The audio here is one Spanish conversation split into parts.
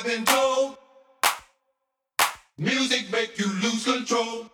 I've been told. Music make you lose control.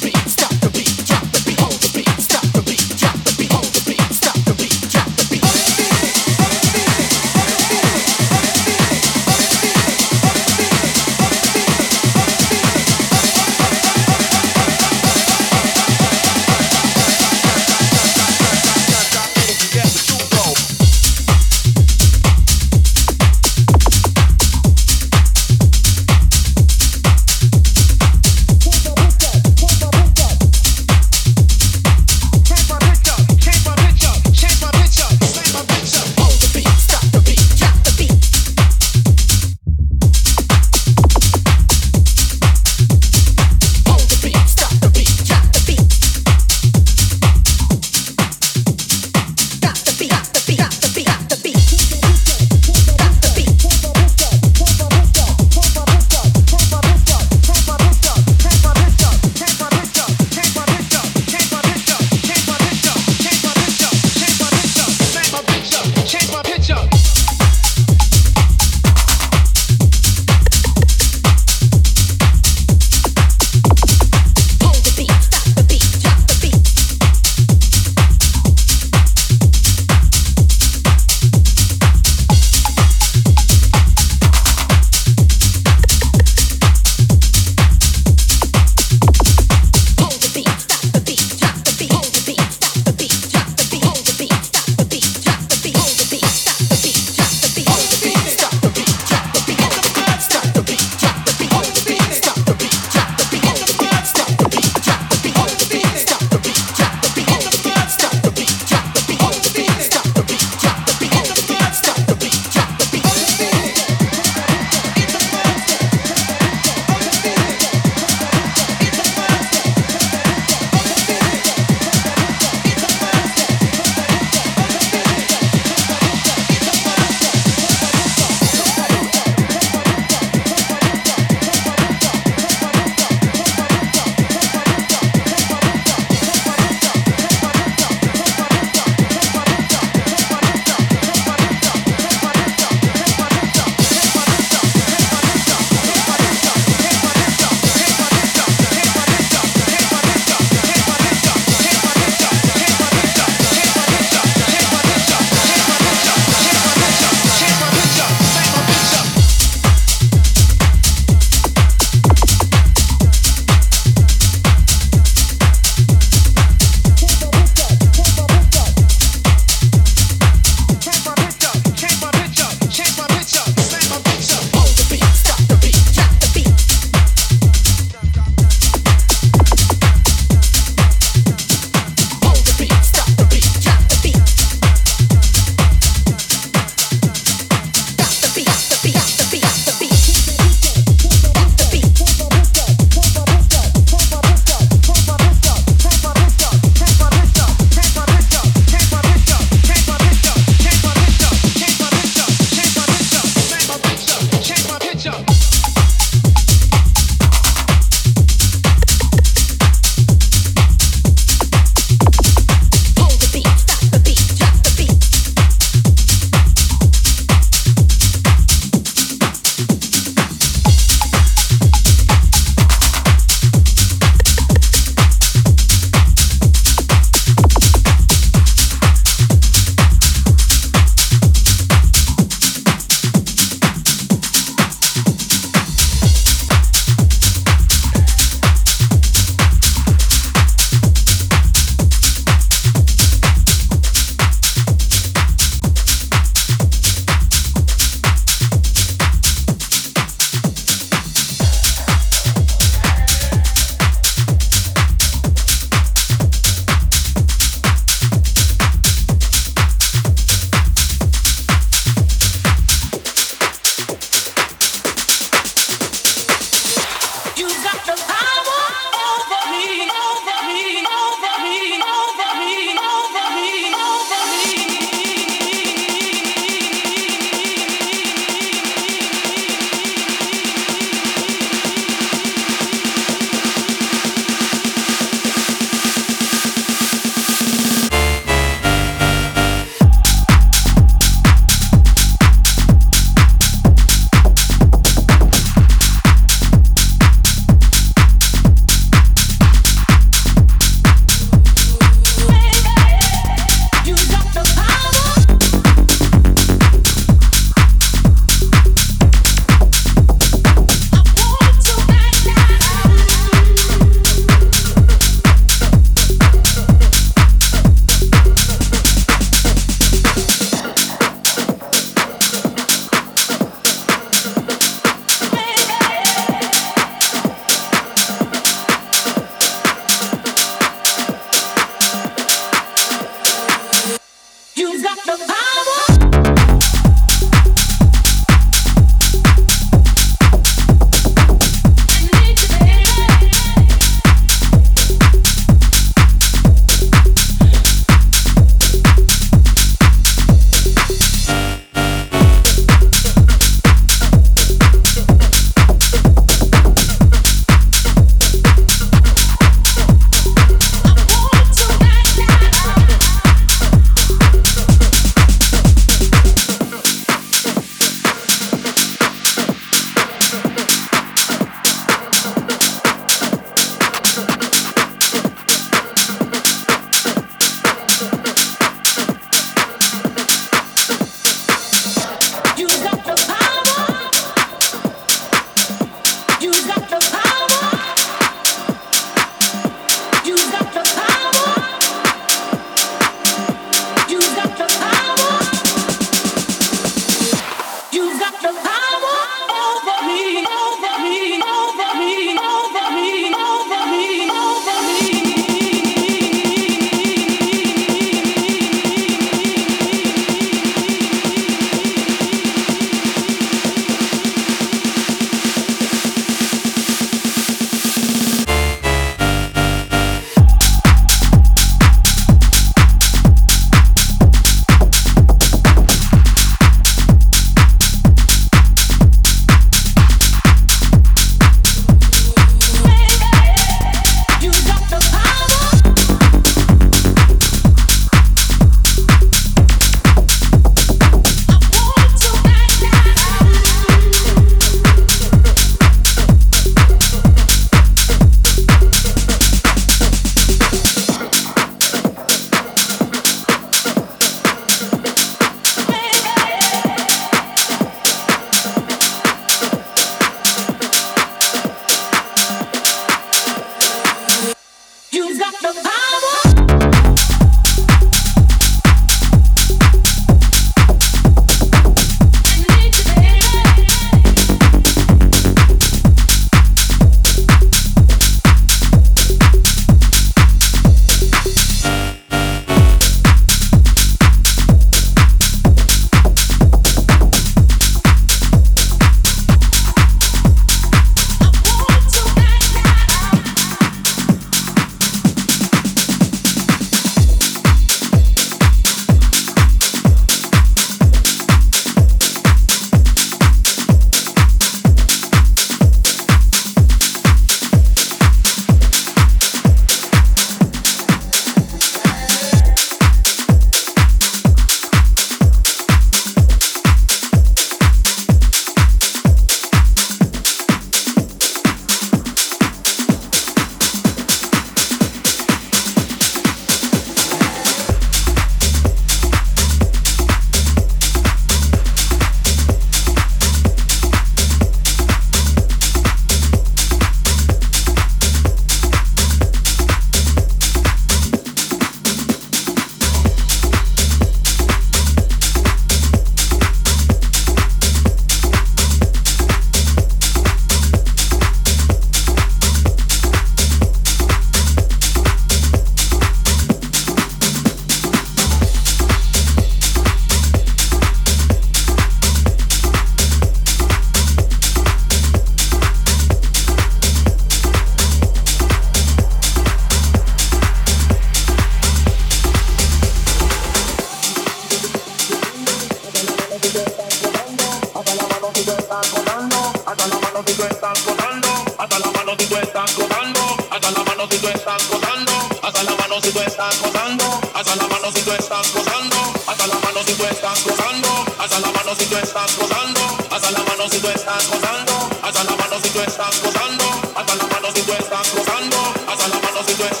Entonces suena.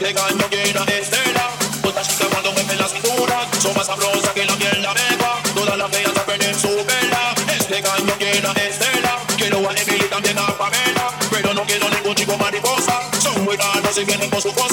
legal, no llena de estela. Otra chica cuando mueve la cintura, son más sabrosas que la miel la. Todas las feas saben en su vela. Es legal, no de estela. Quiero a Emily también a Pamela, pero no quiero ningún chico mariposa. Son muy raros y vienen con su cosa.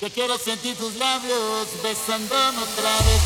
Que quiero sentir tus labios besándome otra vez,